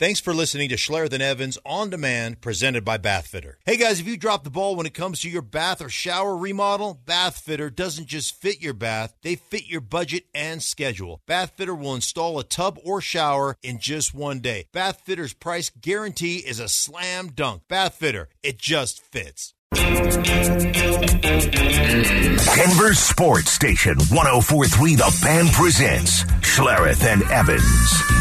Thanks for listening to Schlereth and Evans On Demand, presented by Bathfitter. Hey guys, if you drop the ball when it comes to your bath or shower remodel, Bathfitter doesn't just fit your bath, they fit your budget and schedule. Bathfitter will install a tub or shower in just one day. Bathfitter's price guarantee is a slam dunk. Bathfitter, it just fits. Denver Sports Station 1043 The Fan presents Schlereth and Evans.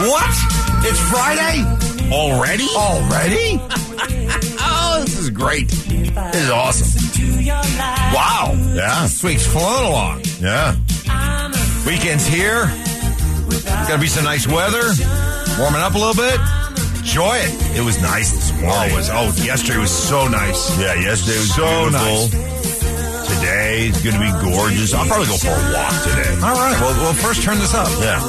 What? It's Friday? Already? Already? oh, this is great. This is awesome. Wow. Yeah. This week's flown along. Yeah. Weekend's here. It's gonna be some nice weather. Warming up a little bit. Enjoy it. It was nice this Oh, morning. it was, oh, yesterday was so nice. yeah, yesterday was So beautiful. Today is going to be gorgeous. I'll probably go for a walk today. All right. Well, we'll first turn this up. Yeah.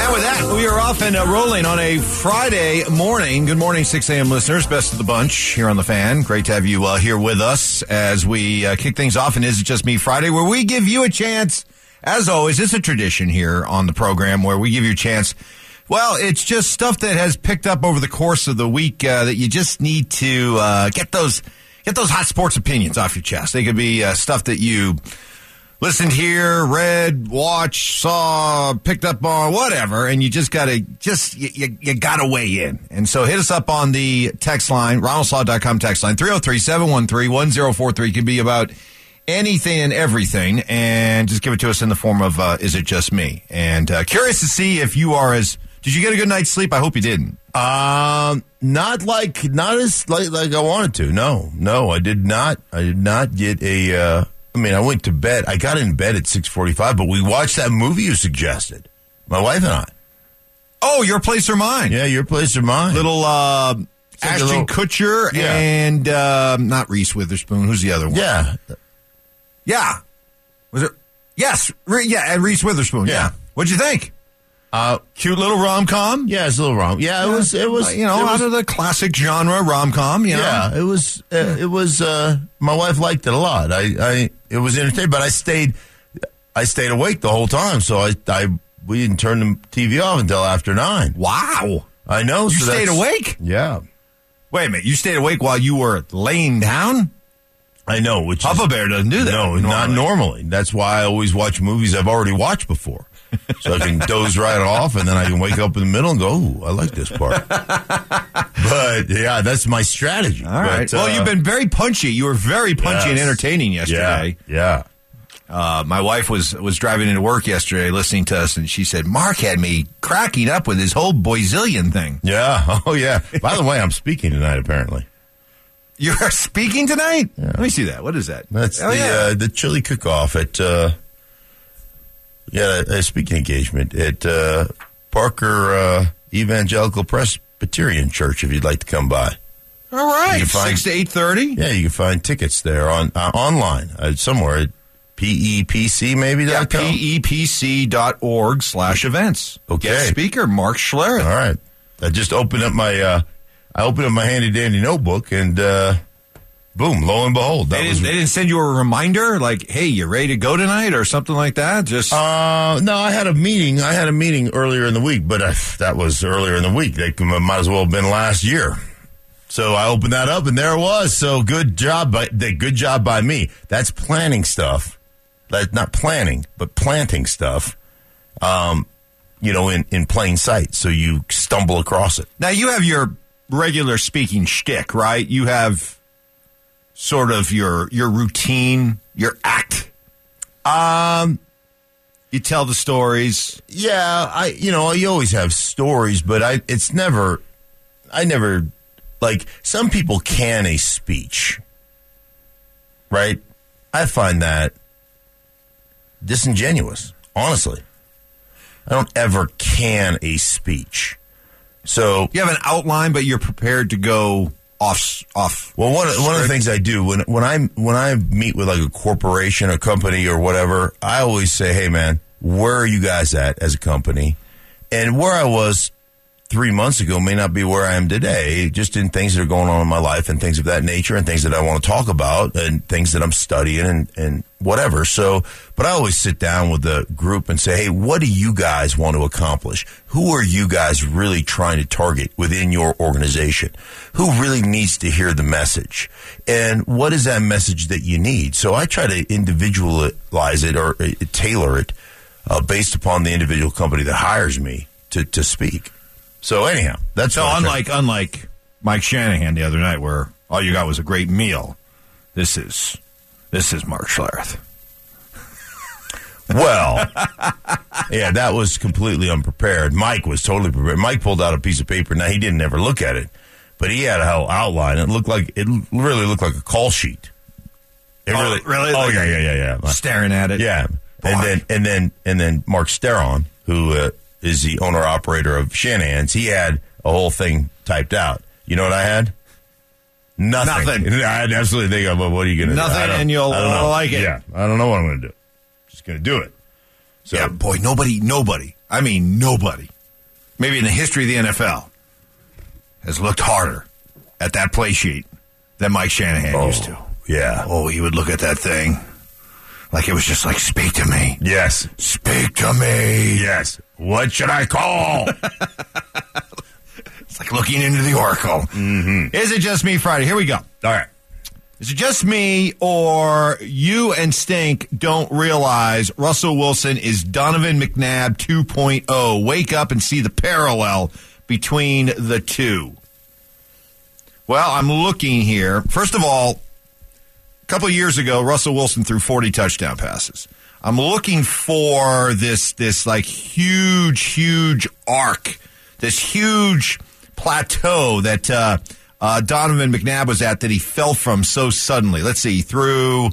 And with that, we are off and uh, rolling on a Friday morning. Good morning, 6 a.m. listeners. Best of the bunch here on the fan. Great to have you uh, here with us as we uh, kick things off. And is it just me Friday, where we give you a chance. As always, it's a tradition here on the program where we give you a chance. Well, it's just stuff that has picked up over the course of the week uh, that you just need to uh, get those get those hot sports opinions off your chest. They could be uh, stuff that you listened here, read, watched, saw, picked up on, whatever, and you just gotta, just, you, you, you gotta weigh in. And so hit us up on the text line, ramoslaw.com text line, 303-713-1043. Could be about anything and everything, and just give it to us in the form of, uh, is it just me? And, uh, curious to see if you are as, did you get a good night's sleep? I hope you didn't. Um, not like, not as like, like I wanted to. No, no, I did not. I did not get a, uh, I mean, I went to bed. I got in bed at 645, but we watched that movie you suggested. My wife and I. Oh, your place or mine? Yeah, your place or mine. Little, uh, Ashton little- Kutcher Yeah. and, uh, not Reese Witherspoon. Who's the other one? Yeah. Yeah. Was it? Yes. Re- yeah, and Reese Witherspoon. Yeah. Yeah. What'd you think? Uh, Cute little rom com. yeah, it's a little wrong. Yeah, it was, it was, you know, it out was, of the classic genre rom com. You know? yeah, it was, uh, it was, uh, my wife liked it a lot. I, I, it was entertaining, but I stayed, I stayed awake the whole time. So I, I, we didn't turn the TV off until after nine. Wow. I know. You so stayed awake? Yeah. Wait a minute. You stayed awake while you were laying down? I know, which Papa is, Bear doesn't do that. No, not normally. That's why I always watch movies I've already watched before. So I can doze right off and then I can wake up in the middle and go, Ooh, I like this part. but yeah, that's my strategy. All right. But, well, uh, you've been very punchy. You were very punchy and entertaining yesterday. Yeah. Uh, my wife was was driving into work yesterday, listening to us, and she said Mark had me cracking up with his whole Boyzillion thing. Yeah. Yeah. Oh yeah. By the way, I'm speaking tonight apparently. You're speaking tonight? Let me see that. What is that? That's Oh, the yeah. uh, the chili cook off at uh yeah, a speaking engagement at uh Parker uh Evangelical Presbyterian Church if you'd like to come by. All right, You can find- six to eight thirty. Yeah, you can find tickets there on uh, online uh, somewhere at PEPC maybe Yeah, pepc.org slash events. Okay. Guest speaker, Mark Schlereth. All right. I just opened up my uh I opened up my handy dandy notebook and uh boom, lo and behold. That They was didn't, they didn't send you a reminder like, hey, you ready to go tonight or something like that? Just Uh, no, I had a meeting. I had a meeting earlier in the week, but uh, that was earlier in the week. They might as well have been last year. So I opened that up, and there it was. So good job, by good job by me. That's planning stuff. That's not planning, but planting stuff. Um, you know, in in plain sight, so you stumble across it. now you have your regular speaking shtick, right? You have sort of your your routine, your act. Um, You tell the stories. yeah, I you know you always have stories, but I it's never I never like some people can a speech, right? I find that disingenuous, honestly. I don't ever can a speech. So, You have an outline, but you're prepared to go off off. well, one of, one of the things I do when when I when I meet with like a corporation, a company, or whatever, I always say, "Hey, man, where are you guys at as a company?" And where I was three months ago may not be where I am today, just in things that are going on in my life and things of that nature and things that I want to talk about and things that I'm studying and, and whatever. So, but I always sit down with the group and say, Hey, what do you guys want to accomplish? Who are you guys really trying to target within your organization? Who really needs to hear the message? And what is that message that you need? So I try to individualize it or uh, tailor it uh, based upon the individual company that hires me to, to speak. So anyhow, that's So what I try- unlike unlike Mike Shanahan the other night, where all you got was a great meal, this is this is Mark Schlereth. Well, yeah, that was completely unprepared. Mike was totally prepared. Mike pulled out a piece of paper. Now he didn't ever look at it, but he had a whole outline. It looked like it really looked like a call sheet. It Oh, really, really? Oh Like- yeah, yeah, yeah, yeah. Staring at it. Yeah, and Boy. then and then and then Mark Steron, who uh, is the owner operator of Shanahan's, he had a whole thing typed out. You know what I had? Nothing. Nothing. I had absolutely think of well, what are you going to do? Nothing, and you'll I don't know. like it. Yeah, I don't know what I'm going to do. Just going to do it. So Yeah, boy, nobody, nobody, I mean, nobody, maybe in the history of the NFL, has looked harder at that play sheet than Mike Shanahan used oh, to. yeah, Oh, he would look at that thing like it was just like, speak to me. yes, Speak to me. yes. What should I call? It's like looking into the oracle. Mm-hmm. Is it just me Friday? Here we go. All right. Is it just me or you and Stink don't realize Russell Wilson is Donovan McNabb 2.0? Wake up and see the parallel between the two. Well, I'm looking here. First of all, couple years ago, Russell Wilson threw 40 touchdown passes. I'm looking for this this like huge, huge arc, this huge plateau that uh, uh, Donovan McNabb was at that he fell from so suddenly. Let's see, he threw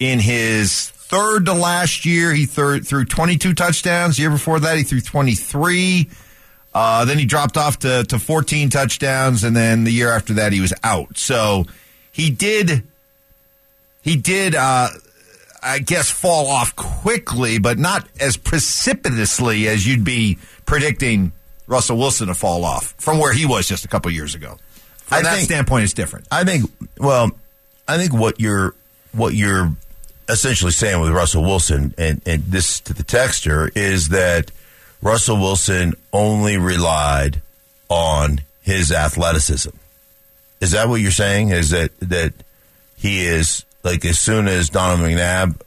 in his third to last year, he threw, threw 22 touchdowns. The year before that, he threw 23. Uh, then he dropped off to, to 14 touchdowns, and then the year after that, he was out. So he did, he did, uh, I guess, fall off quickly, but not as precipitously as you'd be predicting Russell Wilson to fall off from where he was just a couple years ago. From I that think- standpoint, it's different. I think. Well, I think what you're what you're essentially saying with Russell Wilson, and, and this to the texture, is that Russell Wilson only relied on his athleticism. Is that what you're saying? Is that that he is like as soon as Donovan McNabb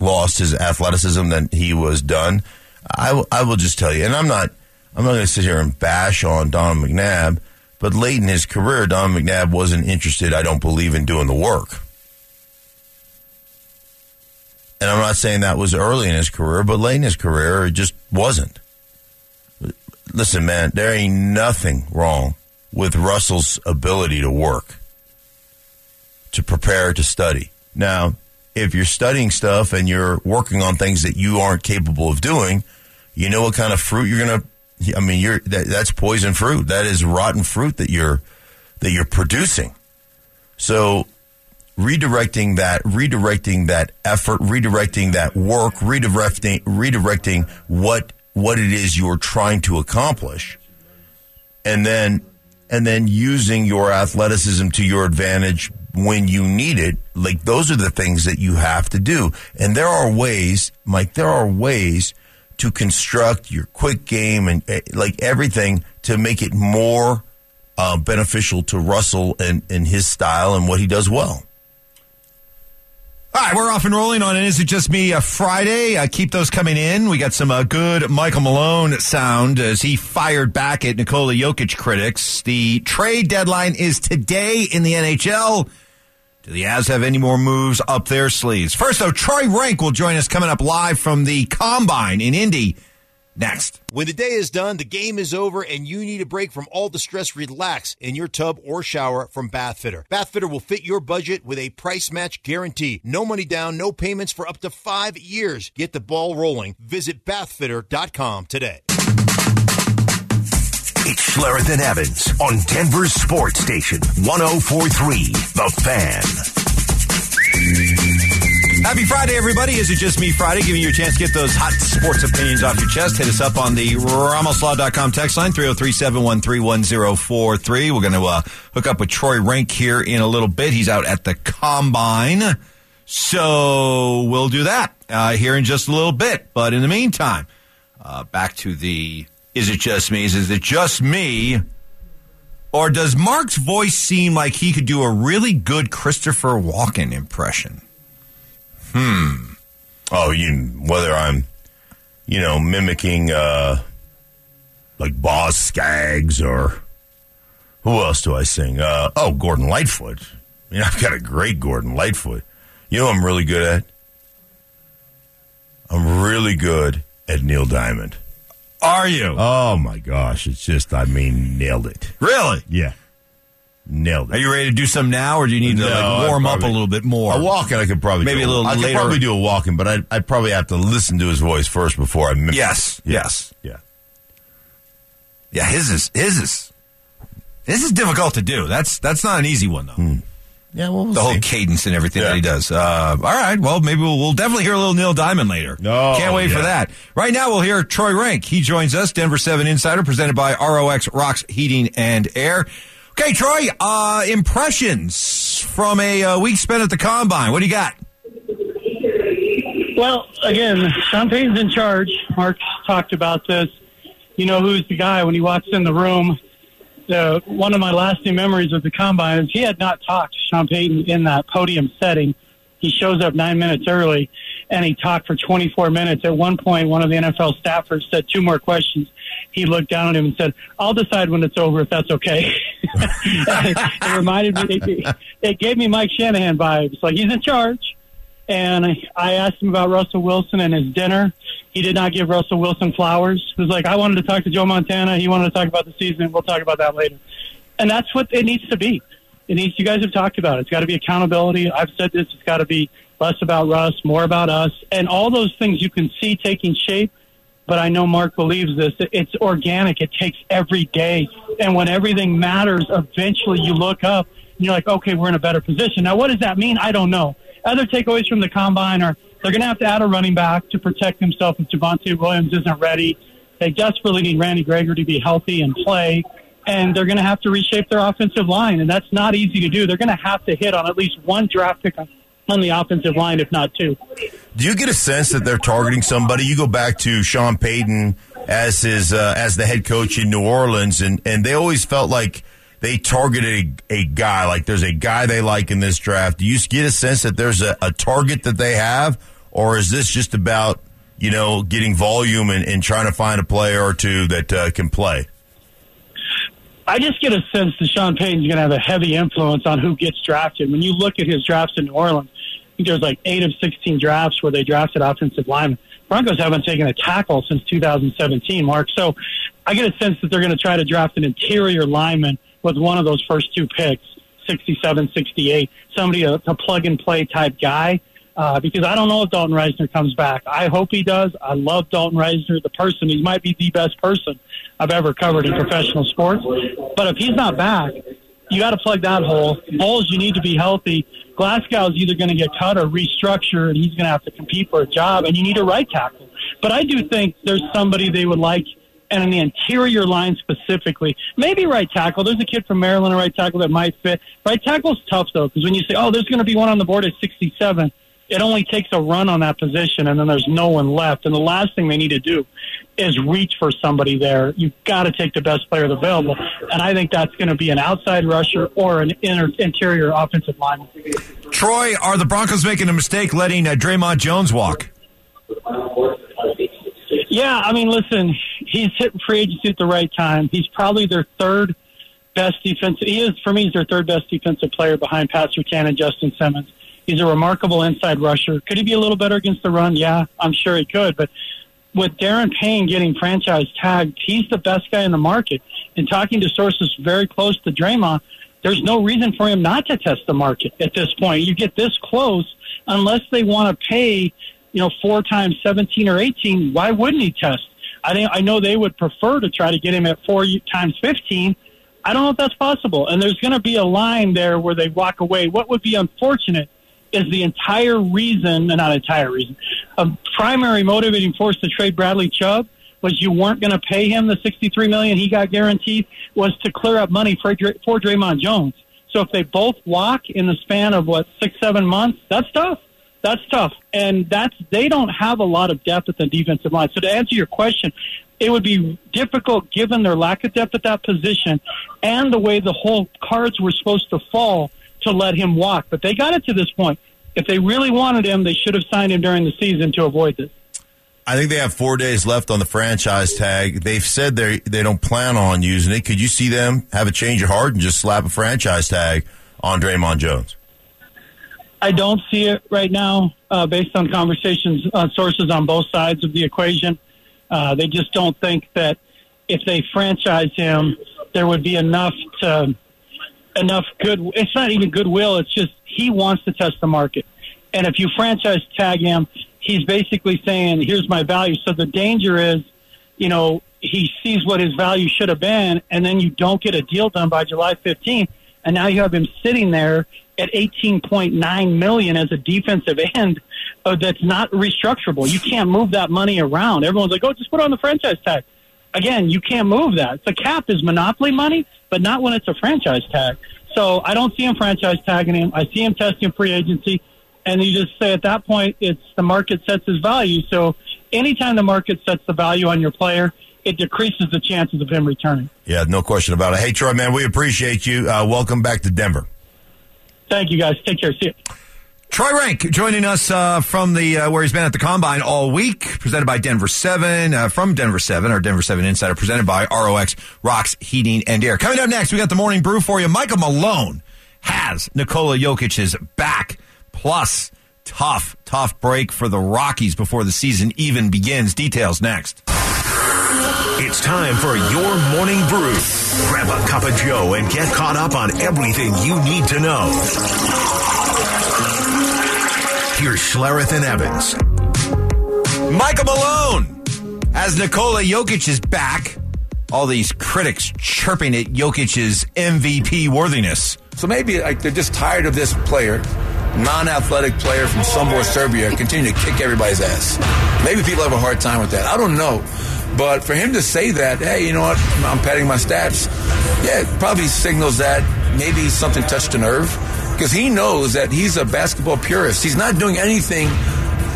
lost his athleticism, then he was done. I, will- I will just tell you, and I'm not I'm not going to sit here and bash on Donovan McNabb, but late in his career, Donovan McNabb wasn't interested. I don't believe in doing the work. And I'm not saying that was early in his career, but late in his career, it just wasn't. Listen, man, there ain't nothing wrong with Russell's ability to work, to prepare, to study. Now, if you're studying stuff and you're working on things that you aren't capable of doing, you know what kind of fruit you're going to I mean, you're that, that's poison fruit. That is rotten fruit that you're that you're producing. So redirecting that, redirecting that effort, redirecting that work, redirecting, redirecting what what it is you're trying to accomplish, and then and then using your athleticism to your advantage when you need it. Like those are the things that you have to do. And there are ways, Mike. There are ways to construct your quick game and eh, like everything to make it more uh, beneficial to Russell and, and his style and what he does well. All right, we're off and rolling on. Is it just me? Uh, Friday. Uh, keep those coming in. We got some uh, good Michael Malone sound as he fired back at Nikola Jokic critics. The trade deadline is today in the NHL. Do the Avs have any more moves up their sleeves? First, though, Troy Rank will join us coming up live from the Combine in Indy next. When the day is done, the game is over, and you need a break from all the stress, relax in your tub or shower from Bathfitter. Bathfitter will fit your budget with a price match guarantee. No money down, no payments for up to five years. Get the ball rolling. Visit bathfitter.com today. Schlereth and Evans on Denver's Sports Station 1043, The Fan. Happy Friday, everybody. Is it just me Friday? Giving you a chance to get those hot sports opinions off your chest. Hit us up on the RamosLaw.com text line, 303-713-1043. We're going to uh, hook up with Troy Rank here in a little bit. He's out at the Combine. So we'll do that uh, here in just a little bit. But in the meantime, uh, back to the Is It Just Me? Is it just me? Or does Mark's voice seem like he could do a really good Christopher Walken impression? Hmm. Oh, you whether I'm, you know, mimicking uh like Boz Scaggs or who else do I sing? Uh oh, Gordon Lightfoot. I mean, I've got a great Gordon Lightfoot. You know I'm really good at? I'm really good at Neil Diamond. Are you? Oh my gosh, it's just I mean nailed it. Really? Yeah. Nailed it. Are you ready to do some now, or do you need to like warm I'd up a little bit more? A Walken, I could probably Maybe do a little I could later. probably do a Walken, but I'd, I'd probably have to listen to his voice first before I mimic. Yes, it. Yes. Yeah. Yeah, his is his is this is difficult to do. That's that's not an easy one though. Hmm. Yeah. Well, we'll The whole cadence and everything Yeah. that he does. Uh, all right. Well, maybe we'll, we'll definitely hear a little Neil Diamond later. Oh, Can't wait for that. Right now, we'll hear Troy Rank. He joins us, Denver 7 Insider, presented by ROX Rocks Heating and Air. Okay, Troy, uh, impressions from a uh, week spent at the Combine. What do you got? Well, again, Sean Payton's in charge. Mark talked about this. You know who's the guy when he walks in the room. Uh, one of my lasting memories of the combine is he had not talked to Sean Payton in that podium setting. He shows up nine minutes early, and he talked for 24 minutes. At one point, one of the NFL staffers said two more questions. He looked down at him and said, "I'll decide when it's over if that's okay." it reminded me. It, it gave me Mike Shanahan vibes. Like he's in charge and I asked him about Russell Wilson and his dinner. He did not give Russell Wilson flowers. He was like, I wanted to talk to Joe Montana. He wanted to talk about the season. We'll talk about that later. And that's what it needs to be. It needs. You guys have talked about it. It's got to be accountability. I've said this. It's got to be less about Russ, more about us, and all those things you can see taking shape. But I know Mark believes this. It's organic. It takes every day. And when everything matters, eventually you look up and you're like, okay, we're in a better position. Now, what does that mean? I don't know. Other takeaways from the combine are they're going to have to add a running back to protect himself if Javonte Williams isn't ready. They desperately need Randy Gregory to be healthy and play. And they're going to have to reshape their offensive line. And that's not easy to do. They're going to have to hit on at least one draft pick on the offensive line, if not two. Do you get a sense that they're targeting somebody? You go back to Sean Payton as his uh, as the head coach in New Orleans, and and they always felt like they targeted a, a guy. Like there's a guy they like in this draft. Do you get a sense that there's a, a target that they have, or is this just about you know getting volume and, and trying to find a player or two that uh, can play? I just get a sense that Sean Payton's going to have a heavy influence on who gets drafted. When you look at his drafts in New Orleans, I think there's like eight of 16 drafts where they drafted offensive linemen. Broncos haven't taken a tackle since 2017, Mark. So I get a sense that they're going to try to draft an interior lineman with one of those first two picks, 67, 68, somebody a, a plug and play type guy. Uh, because I don't know if Dalton Risner comes back. I hope he does. I love Dalton Risner, the person. He might be the best person I've ever covered in professional sports. But if he's not back, you got to plug that hole. Bolles, you need to be healthy. Glasgow's either going to get cut or restructure, and he's going to have to compete for a job. And you need a right tackle. But I do think there's somebody they would like, and in the interior line specifically, maybe right tackle. There's a kid from Maryland, a right tackle that might fit. Right tackle's tough though, because when you say, "Oh, there's going to be one on the board at 67," it only takes a run on that position, and then there's no one left. And the last thing they need to do is reach for somebody there. You've got to take the best player available, and I think that's going to be an outside rusher or an inner, interior offensive lineman. Troy, are the Broncos making a mistake letting uh, Dre'Mont Jones walk? Yeah, I mean, listen, he's hit free agency at the right time. He's probably their third best defensive. He is for me. He's their third best defensive player behind Pat Surtain and Justin Simmons. He's a remarkable inside rusher. Could he be a little better against the run? Yeah, I'm sure he could. But with Daron Payne getting franchise tagged, he's the best guy in the market. And talking to sources very close to Dre'Mont, there's no reason for him not to test the market at this point. You get this close, unless they want to pay, you know, four times 17 or 18, why wouldn't he test? I think I know they would prefer to try to get him at four times 15. I don't know if that's possible. And there's going to be a line there where they walk away. What would be unfortunate is the entire reason, not entire reason, a primary motivating force to trade Bradley Chubb was you weren't going to pay him the 63 million he got guaranteed was to clear up money for, for Dre'Mont Jones. So if they both walk in the span of what six, seven months, that's tough. That's tough, and that's they don't have a lot of depth at the defensive line. So to answer your question, it would be difficult given their lack of depth at that position and the way the whole cards were supposed to fall to let him walk. But they got it to this point. If they really wanted him, they should have signed him during the season to avoid this. I think they have four days left on the franchise tag. They've said they they don't plan on using it. Could you see them have a change of heart and just slap a franchise tag on Dre'Mont Jones? I don't see it right now, uh, based on conversations, uh, sources on both sides of the equation. Uh, they just don't think that if they franchise him, there would be enough to enough good. It's not even goodwill. It's just he wants to test the market, and if you franchise tag him, he's basically saying, "Here's my value." So the danger is, you know, he sees what his value should have been, and then you don't get a deal done by July 15th, and now you have him sitting there at 18.9 million as a defensive end uh, that's not restructurable. You can't move that money around. Everyone's like, "Oh, just put on the franchise tag." Again, you can't move that. The cap is monopoly money, but not when it's a franchise tag. So I don't see him franchise tagging him. I see him testing free agency and you just say at that point it's the market sets his value. So anytime the market sets the value on your player, it decreases the chances of him returning. Yeah, no question about it. Hey, Troy, man, we appreciate you. Uh, welcome back to Denver. Thank you, guys. Take care. See you. Troy Rank joining us uh, from the uh, where he's been at the combine all week, presented by Denver Seven uh, from Denver Seven, our Denver Seven insider, presented by ROX Rocks Heating and Air. Coming up next, we got the morning brew for you. Michael Malone has Nikola Jokic's back Plus, tough, tough break for the Rockies before the season even begins. Details next. It's time for your morning brew. Grab a cup of Joe and get caught up on everything you need to know. Here's Schlereth and Evans. Michael Malone, as Nikola Jokic is back, all these critics chirping at Jokic's MVP worthiness. So maybe like they're just tired of this player non-athletic player from Sombor, Serbia, continue to kick everybody's ass. Maybe people have a hard time with that. I don't know. But for him to say that, hey, you know what, I'm padding my stats, yeah, it probably signals that maybe something touched a nerve because he knows that he's a basketball purist. He's not doing anything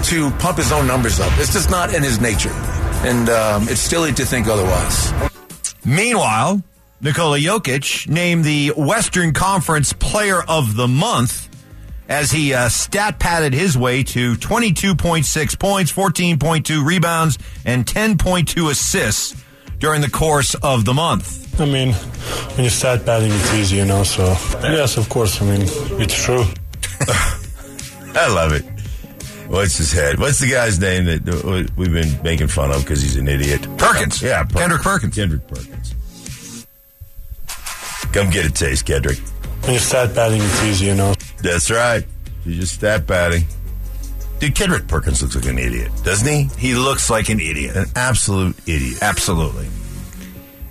to pump his own numbers up. It's just not in his nature. And um, it's silly to think otherwise. Meanwhile, Nikola Jokic named the Western Conference Player of the Month as he uh, stat padded his way to 22.6 points, 14.2 rebounds, and 10.2 assists during the course of the month. I mean, when you start padding, it's easy, you know. So yes, of course. I mean, it's true. I love it. What's his head? What's the guy's name that we've been making fun of because he's an idiot? Perkins. Yeah, per- Kendrick Perkins. Kendrick Perkins. Come get a taste, Kendrick. When you start padding, it's easy, you know. That's right. You just stat padding. Dude, Kendrick Perkins looks like an idiot, doesn't he? He looks like an idiot. An absolute idiot. Absolutely.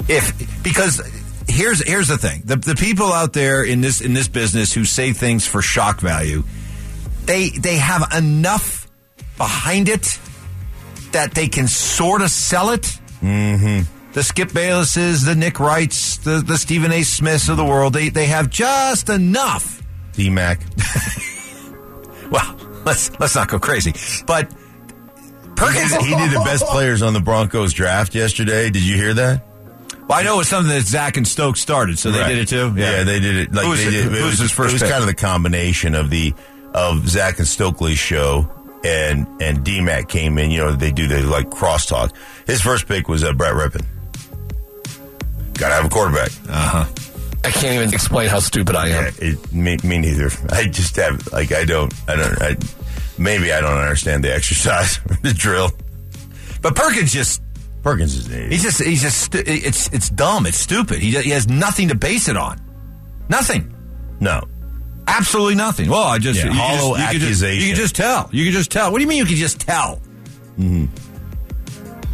If because here's here's the thing. The the people out there in this in this business who say things for shock value, they they have enough behind it that they can sort of sell it. Mm-hmm. The Skip Baylesses, the Nick Wrights, the, the Stephen A. Smiths of the world, they, they have just enough. D Mac. well, let's let's not go crazy. But Perkins, he did the best players on the Broncos draft yesterday. Did you hear that? Well, I know it was something that Zach and Stokes started, so right. they did it too. Yeah, yeah they did it. Like who was, they did, it, who was his first? It was pick? kind of the combination of the of Zach and Stokely's show and and DMAC came in. You know, they do the like crosstalk. His first pick was uh, Brett Rypien. Got to have a quarterback. Uh huh. I can't even explain how stupid I am. Yeah, it, me, me neither. I just have like I don't I don't I, maybe I don't understand the exercise the drill. But Perkins just Perkins is an idiot. He's just he's just it's it's dumb. It's stupid. He he has nothing to base it on. Nothing. No. Absolutely nothing. Well, I just yeah, you hollow just, you accusation. Could just, you can just tell. You can just tell. What do you mean you can just tell? Mm-hmm.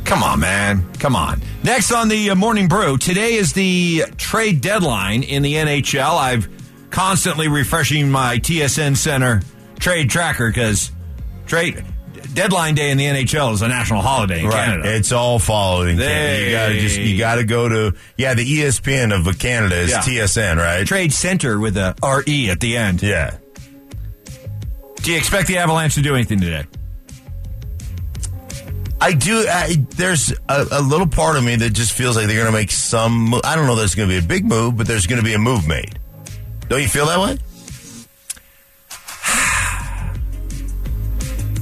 Come on, man. Come on. Next on the uh, Morning Brew, today is the trade deadline in the NHL. I've constantly refreshing my TSN Center trade tracker because trade deadline day in the NHL is a national holiday in Canada. It's all following. Canada. You got to just you got to go to yeah. The E ESPN of Canada is Yeah. TSN, right? Trade center with a RE at the end. yeah. Do you expect the Avalanche to do anything today? I do. I, there's a, a little part of me that just feels like they're going to make some. I don't know. There's going to be a big move, but there's going to be a move made. Don't you feel that way?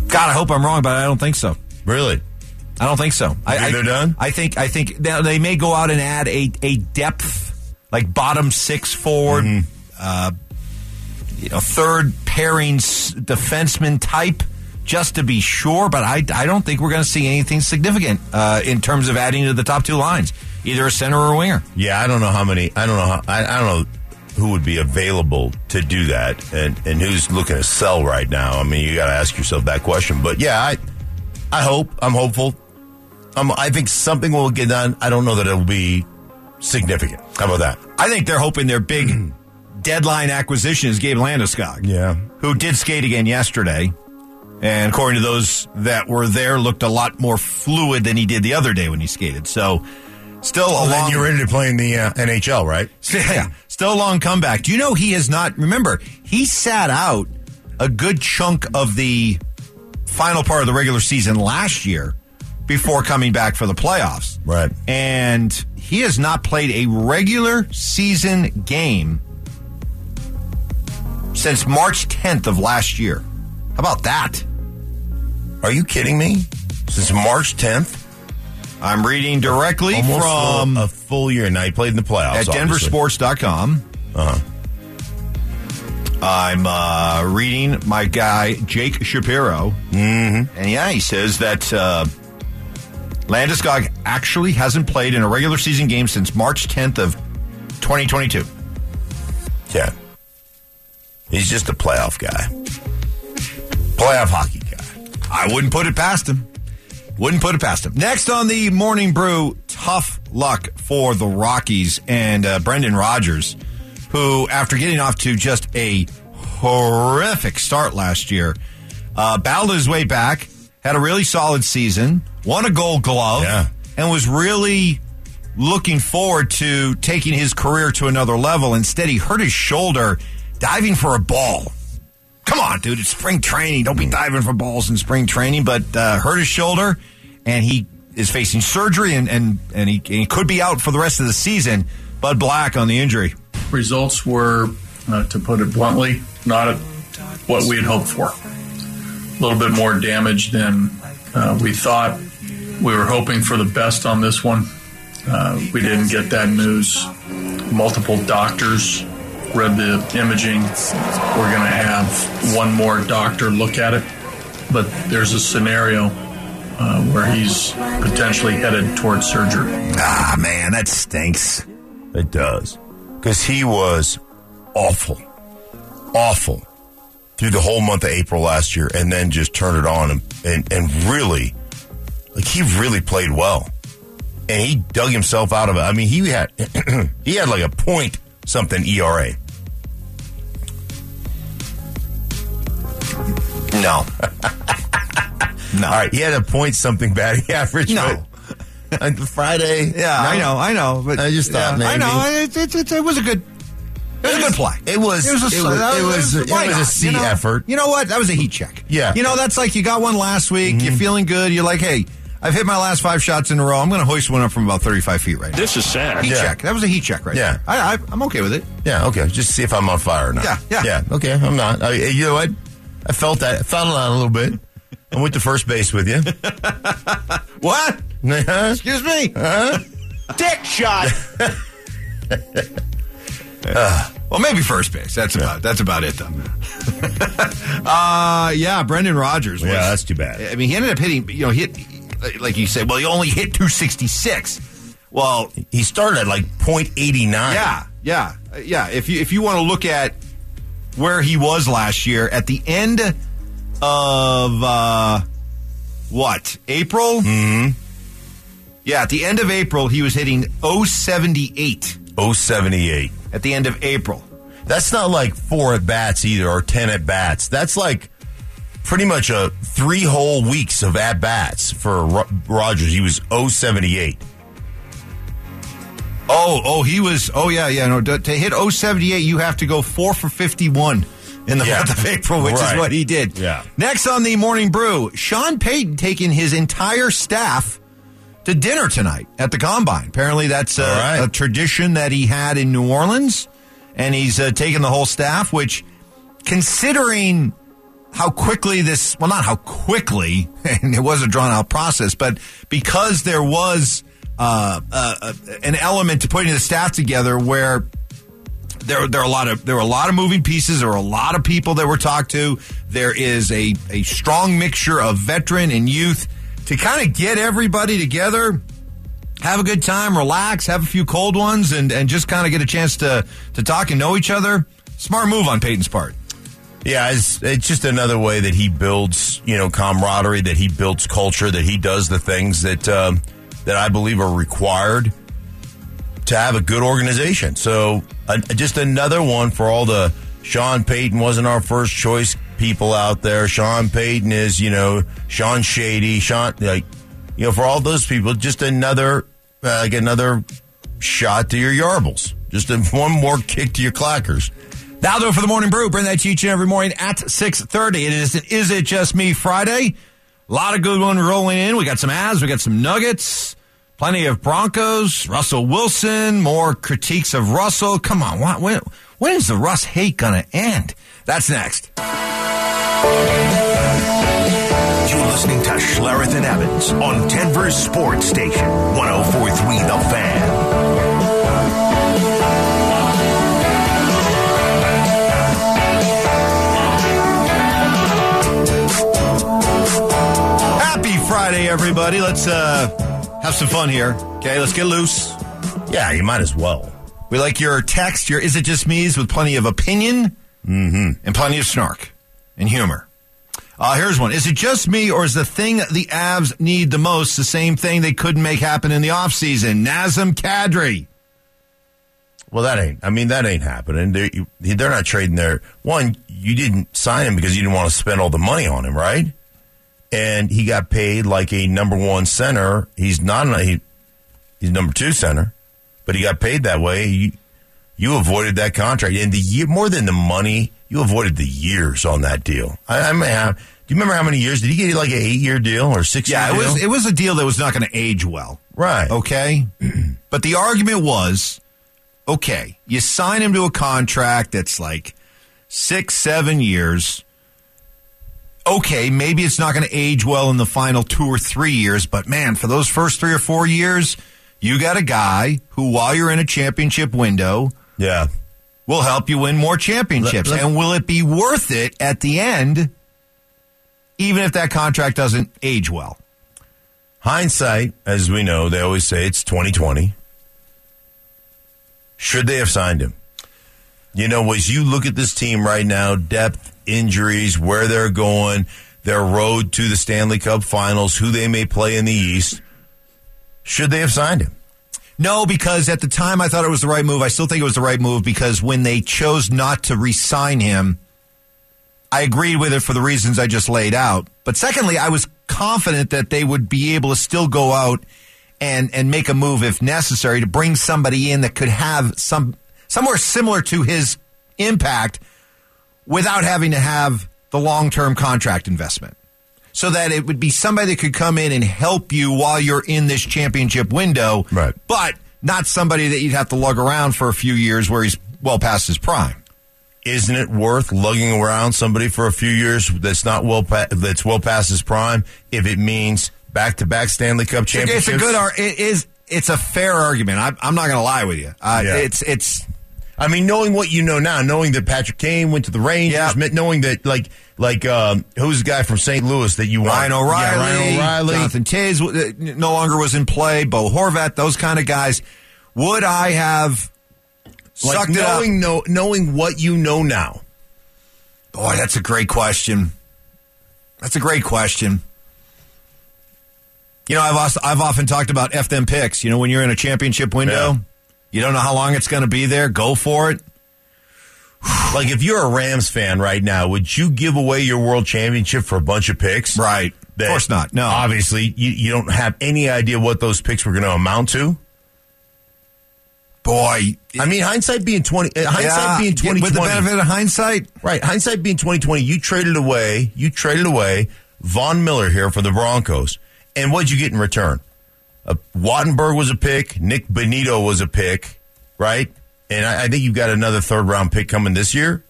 God, I hope I'm wrong, but I don't think so. Really? I don't think so. I, think I- they're done? I think I think now they may go out and add a a depth like bottom six forward, Mm-hmm. uh, you know, third pairing defenseman type, just to be sure. But I I don't think we're going to see anything significant uh, in terms of adding to the top two lines, either a center or a winger. Yeah. I don't know how many. I don't know. How, I, I don't know who would be available to do that, and and who's looking to sell right now. I mean, you got to ask yourself that question. But yeah, I I hope. I'm hopeful. Um, I think something will get done. I don't know that it'll be significant. How about that? I think they're hoping their big deadline acquisition is Gabe Landeskog. Yeah. who did skate again yesterday. And according to those that were there, looked a lot more fluid than he did the other day when he skated. So, still a Well, long. then you're ready to play in the uh, NHL, right? yeah, still a long comeback. Do you know he has not? Remember, he sat out a good chunk of the final part of the regular season last year before coming back for the playoffs. Right. And he has not played a regular season game since March 10th of last year. How about that? Are you kidding me? Since March 10th, I'm reading directly almost from a full year. Now he played in the playoffs at denversports.com. Uh-huh. I'm uh, reading my guy Jake Shapiro, mm-hmm. and yeah, he says that uh, Landeskog actually hasn't played in a regular season game since March 10th of 2022. Yeah, he's just a playoff guy, playoff hockey guy. I wouldn't put it past him. Wouldn't put it past him. Next on the Morning Brew, tough luck for the Rockies and uh, Brendan Rodgers, who, after getting off to just a horrific start last year, uh, battled his way back, had a really solid season, won a gold glove, Yeah. and was really looking forward to taking his career to another level. Instead, he hurt his shoulder diving for a ball. Come on, dude. It's spring training. Don't be diving for balls in spring training. But uh, hurt his shoulder, and he is facing surgery, and, and, and, he, and he could be out for the rest of the season. Bud Black on the injury. results were, uh, to put it bluntly, not at what we had hoped for. A little bit more damage than uh, we thought. We were hoping for the best on this one. Uh, we didn't get that news. Multiple doctors read the imaging. We're going to have one more doctor look at it. But there's a scenario uh, where he's potentially headed towards surgery. Ah, man, that stinks. It does because he was awful, awful through the whole month of April last year, and then just turned it on and and, and really, like he really played well, and he dug himself out of it. I mean, he had he had like a point something ERA. No. no. All right, he had a point something batting average. No. but on Friday. Yeah, no. I know, I know. But I just thought yeah, I know. It, it, it, it was a good. It was a good play. It was. It was a, It was. It was, it was a not? C You know- effort. You know what? That was a heat check. Yeah. You know, that's like you got one last week. You're mm-hmm. feeling good. You're like, hey, I've hit my last five shots in a row. I'm going to hoist one up from about 35 feet right now. This is sad. Heat Yeah. check. That was a heat check right Yeah. there. I, I, I'm okay with it. Yeah, okay. Just see if I'm on fire or not. Yeah, yeah. Yeah, okay, I'm not. I, you know what? I felt that. I felt it out a little bit. I went to first base with you. What? Huh? Excuse me? Dick shot. Well, maybe first base. That's about that's about it, though. uh, yeah, Brendan Rodgers. Was, Yeah, that's too bad. I mean, he ended up hitting. You know, hit like you said. Well, he only hit 266. Well, He started at like .89. yeah, yeah, uh, yeah. If you if you want to look at where he was last year at the end of uh, what April? Mm-hmm. Yeah, at the end of April, he was hitting 078 078. at the end of April. That's not like four at bats either or 10 at bats. That's like pretty much a three whole weeks of at bats for Rodgers. He was 078. Oh, oh, he was. Oh, yeah, yeah. No, to, to hit 078, you have to go four for 51 in the Yeah. month of April, which Right. is what he did. Yeah. Next on the morning brew, Sean Payton taking his entire staff to dinner tonight at the combine. Apparently, that's a, right. a tradition that he had in New Orleans, and he's uh, taking the whole staff. Which, considering how quickly this well not how quickly and it was a drawn out process but because there was uh, uh, uh, an element to putting the staff together where there, there are a lot of there were a lot of moving pieces. There were a lot of people that were talked to. There is a a strong mixture of veteran and youth to kind of get everybody together, have a good time, relax, have a few cold ones, and and just kind of get a chance to to talk and know each other. Smart move on Payton's part. Yeah, it's, it's just another way that he builds, you know, camaraderie, that he builds culture, that he does the things that um, that I believe are required to have a good organization. So, uh, just another one for all the Sean Payton wasn't our first choice people out there. Sean Payton is, you know, Sean Shady, Sean, like, you know, for all those people, just another, uh, like another shot to your yarbles. Just one more kick to your clackers. That'll do for the morning brew. Bring that to you each and every morning at 6.30. It is Is It Just Me Friday. A lot of good one rolling in. We got some ads. We got some nuggets. Plenty of Broncos. Russell Wilson. More critiques of Russell. Come on. When, when, when is the Russ hate going to end? That's next. You're listening to Schlereth and Evans on Denver's Sports Station, 1043 The Fan. Friday, everybody. Let's uh, have some fun here. Okay, let's get loose. Yeah, you might as well. We like your text, your Is It Just Me's with plenty of opinion and plenty of snark and humor. Uh, here's one. Is it just me or is the thing the Avs need the most the same thing they couldn't make happen in the offseason? Nazem Kadri. Well, that ain't. I mean, that ain't happening. They're, you- they're not trading their one. You didn't sign him because you didn't want to spend all the money on him, right? And he got paid like a number one center. He's not. A, he, he's number two center, but he got paid that way. You, you avoided that contract, and the year more than the money. You avoided the years on that deal. I, I may have. Do you remember how many years did he get? Like an eight-year deal or six? Yeah, it year was it was a deal that was not going to age well. right. Okay. but the argument was okay, you sign him to a contract that's like six, seven years. Okay, maybe it's not going to age well in the final two or three years, but man, for those first three or four years, you got a guy who, while you're in a championship window, Yeah. will help you win more championships. Let- let- and will it be worth it at the end, even if that contract doesn't age well? Hindsight, as we know, they always say it's 2020. Should they have signed him? You know, as you look at this team right now, depth, injuries, where they're going, their road to the Stanley Cup finals, who they may play in the East, should they have signed him? No, because at the time I thought it was the right move. I still think it was the right move because when they chose not to re-sign him, I agreed with it for the reasons I just laid out. But secondly, I was confident that they would be able to still go out and and make a move if necessary to bring somebody in that could have some somewhere similar to his impact without having to have the long-term contract investment. So that it would be somebody that could come in and help you while you're in this championship window, Right. but not somebody that you'd have to lug around for a few years where he's well past his prime. Isn't it worth lugging around somebody for a few years that's not well pa- that's well past his prime if it means back to back Stanley Cup championships? It's a good. ar- It is. It's a fair argument. I, I'm not going to lie with you. Uh, Yeah. It's it's I mean, knowing what you know now, knowing that Patrick Kane went to the Rangers, Yeah. knowing that like like um, who's the guy from St. Louis that you want? Ryan O'Reilly, Yeah, Ryan O'Reilly. Jonathan Toews uh, no longer was in play. Bo Horvat, those kind of guys. Would I have Like sucked it up? knowing know, knowing what you know now. Boy, that's a great question. That's a great question. You know, I've also, I've often talked about F them picks. You know, when you're in a championship window, Yeah. You don't know how long it's going to be there. Go for it. Like if you're a Rams fan right now, would you give away your world championship for a bunch of picks? Right. Of course not. No. Obviously, you, you don't have any idea what those picks were going to amount to. Boy, I mean, hindsight being twenty, uh, hindsight yeah, being twenty with the benefit of hindsight, right? Hindsight being twenty twenty, you traded away, you traded away Von Miller here for the Broncos, and what'd you get in return? Uh, Wattenberg was a pick, Nik Bonitto was a pick, right? And I, I think you've got another third round pick coming this year.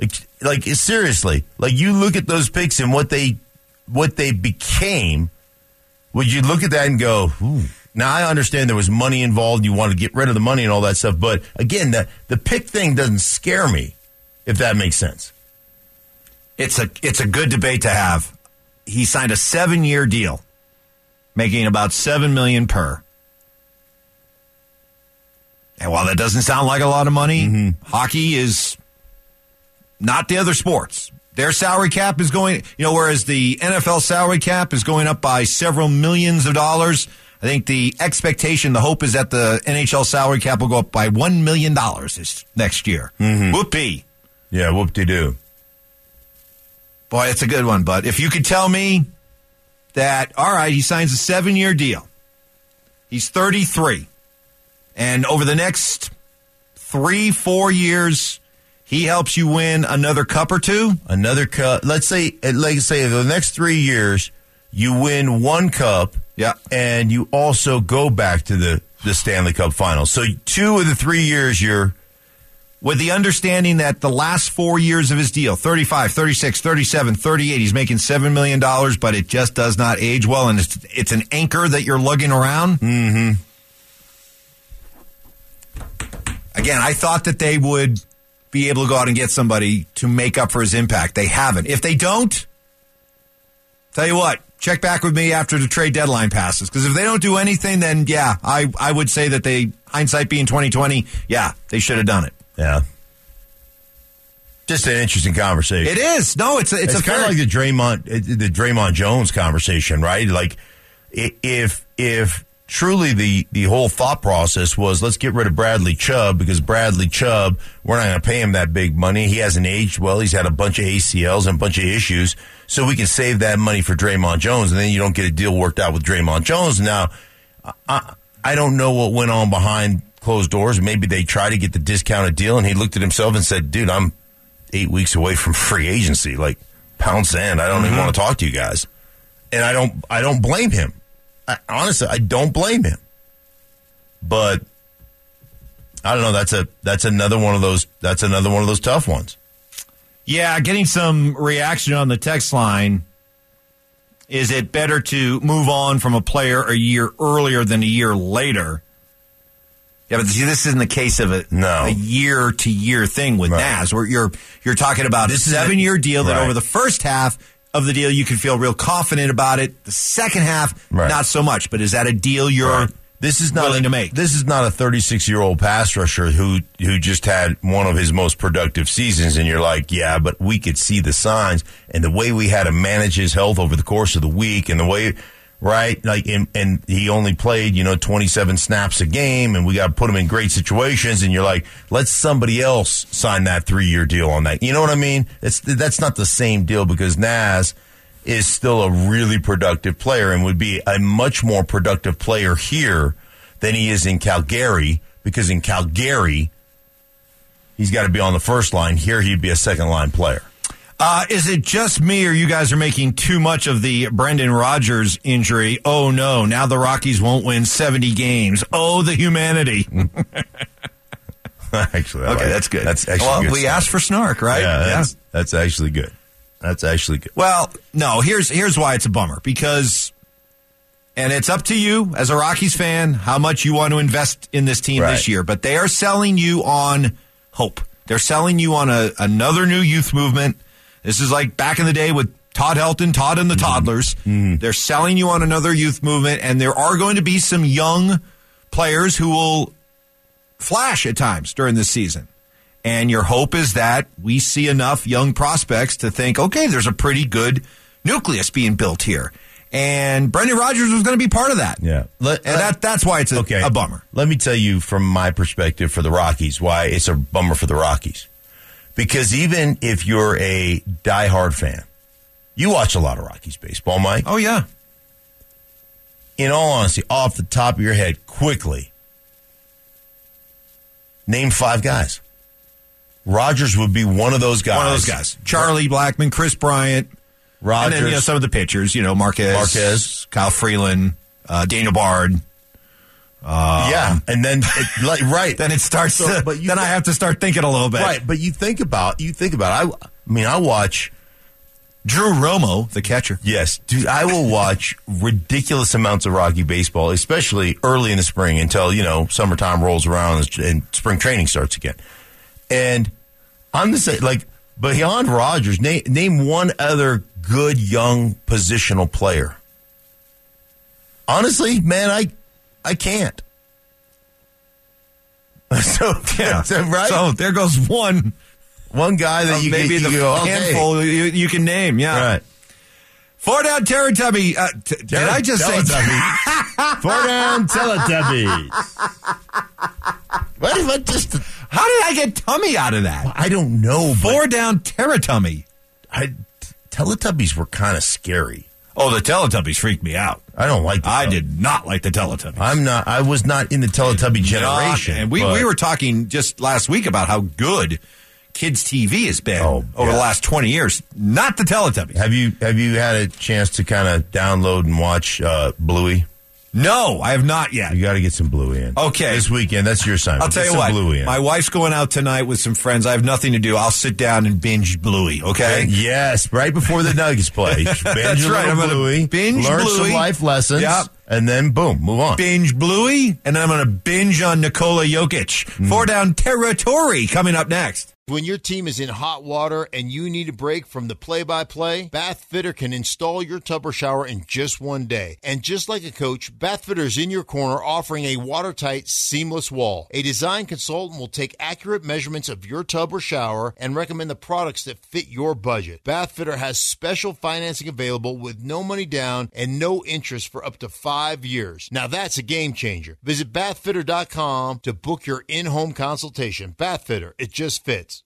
Like, like seriously, like you look at those picks and what they, what they became. Would you look at that and go, Ooh. Now I understand there was money involved. You want to get rid of the money and all that stuff, but again, the the pick thing doesn't scare me, if that makes sense. It's a it's a good debate to have. He signed a seven year deal, making about seven million per. And while that doesn't sound like a lot of money, mm-hmm. hockey is not the other sports. Their salary cap is going, you know, whereas the NFL salary cap is going up by several millions of dollars. I think the expectation, the hope is that the NHL salary cap will go up by $1 million this next year. Mm-hmm. Whoopee. Yeah, whoop de doo. Boy, it's a good one. But if you could tell me that, all right, he signs a seven year deal, he's 33, and over the next three, four years, he helps you win another cup or two. Another cup. Let's say, let's say, the next three years, you win one cup yeah. And you also go back to the, the Stanley Cup finals. So two of the three years you're with the understanding that the last four years of his deal 35 36 37 38 he's making $7 million but it just does not age well and it's, it's an anchor that you're lugging around mm-hmm. again i thought that they would be able to go out and get somebody to make up for his impact they haven't if they don't tell you what check back with me after the trade deadline passes. Because if they don't do anything, then yeah, I, I would say that they, hindsight being 2020, yeah, they should have done it. Yeah. Just an interesting conversation. It is. No, it's a, it's, it's kind of like the Draymond the Dre'Mont Jones conversation, right? Like if if truly the the whole thought process was let's get rid of Bradley Chubb because Bradley Chubb we're not going to pay him that big money. He hasn't aged well. He's had a bunch of ACLs and a bunch of issues, so we can save that money for Dre'Mont Jones, and then you don't get a deal worked out with Dre'Mont Jones. Now, I I don't know what went on behind closed doors. Maybe they try to get the discounted deal, and he looked at himself and said, "Dude, I'm eight weeks away from free agency. Like pound sand. I don't mm-hmm. even want to talk to you guys." And I don't I don't blame him. I, honestly, I don't blame him. But I don't know. That's a that's another one of those. That's another one of those tough ones. Yeah, getting some reaction on the text line. Is it better to move on from a player a year earlier than a year later? Yeah, but see, this isn't the case of a, no. a year to year thing with right. Naz, where you're you're talking about this a seven year deal that right. over the first half of the deal, you can feel real confident about it. The second half, right. not so much. But is that a deal you're this is not willing a, to make? This is not a 36 year old pass rusher who who just had one of his most productive seasons, and you're like, yeah, but we could see the signs and the way we had to manage his health over the course of the week, and the way right? Like, and, and, he only played, you know, 27 snaps a game and we got to put him in great situations. And you're like, let somebody else sign that three year deal on that. You know what I mean? It's, that's not the same deal because Naz is still a really productive player and would be a much more productive player here than he is in Calgary because in Calgary, he's got to be on the first line. Here, he'd be a second line player. Uh, is it just me, or you guys are making too much of the Brendan Rodgers injury? Oh no! Now the Rockies won't win seventy games. Oh, the humanity. actually, okay, like that's good. That's actually well, good we stuff. asked for snark, right? Yeah, that's, yeah. that's actually good. That's actually good. Well, no, here's here's why it's a bummer because, and it's up to you as a Rockies fan how much you want to invest in this team right. this year. But they are selling you on hope. They're selling you on a, another new youth movement this is like back in the day with Todd Helton, Todd and the mm-hmm. Toddlers. Mm-hmm. They're selling you on another youth movement, and there are going to be some young players who will flash at times during this season. And your hope is that we see enough young prospects to think, okay, there's a pretty good nucleus being built here. And Brendan Rodgers was going to be part of that. Yeah. Let- and that that's why it's a, okay. a bummer. Let me tell you from my perspective for the Rockies why it's a bummer for the Rockies. Because even if you're a diehard fan, you watch a lot of Rockies baseball, Mike. Oh yeah. In all honesty, off the top of your head, quickly, name five guys. Rodgers would be one of those guys. One of those guys. Charlie Blackmon, Kris Bryant, Rodgers. and then you know some of the pitchers. You know Marquez, Marquez. Kyle Freeland, uh, Daniel Bard. Uh, yeah, and then it, like, right, Then it starts. So, to, but you then I have to start thinking a little bit. right. But you think about you think about. I, I mean, I watch. Drew Romo, the catcher. Yes, dude, I will watch ridiculous amounts of Rocky baseball, especially early in the spring until, you know, summertime rolls around and- and spring training starts again. And I'm the same, like, beyond Rodgers, name, name one other good young positional player. Honestly, man, I, I can't. So, Yeah. so, right? So there goes one. one guy that you, maybe can, the you go, okay. handful you, you can name. Yeah. Right. Four down Teletubby. Uh, t- did I just say? Teletubbies. Four down Teletubbies. What I just? How did I get tummy out of that? I don't know. Four down Teletubby. I, Teletubbies were kind of scary. Oh, the Teletubbies freaked me out. I don't like. The I did not like the Teletubbies. I'm not. I was not in the Teletubby generation. Not- and we, but- we were talking just last week about how good kids TV has been Oh, over yeah. the last 20 years. Not the Teletubbies. Have you have you had a chance to kind of download and watch uh, Bluey? No, I have not yet. You got to get some Bluey in. Okay. this weekend. That's your assignment. I'll tell Get you some what. Bluey in. My wife's going out tonight with some friends. I have nothing to do. I'll sit down and binge Bluey. Okay. Yes, right before the Nuggets play. Binge That's right. I'm Bluey, binge learn some life lessons, Yep. and then boom, move on. Binge Bluey, and then I'm going to binge on Nikola Jokic. Mm. Four down territory coming up next. When your team is in hot water and you need a break from the play by play, Bath Fitter can install your tub or shower in just one day. And just like a coach, Bath Fitter is in your corner offering a watertight, seamless wall. A design consultant will take accurate measurements of your tub or shower and recommend the products that fit your budget. Bath Fitter has special financing available with no money down and no interest for up to five years. Now that's a game changer. Visit bathfitter.com to book your in home consultation. Bath Fitter, it just fits.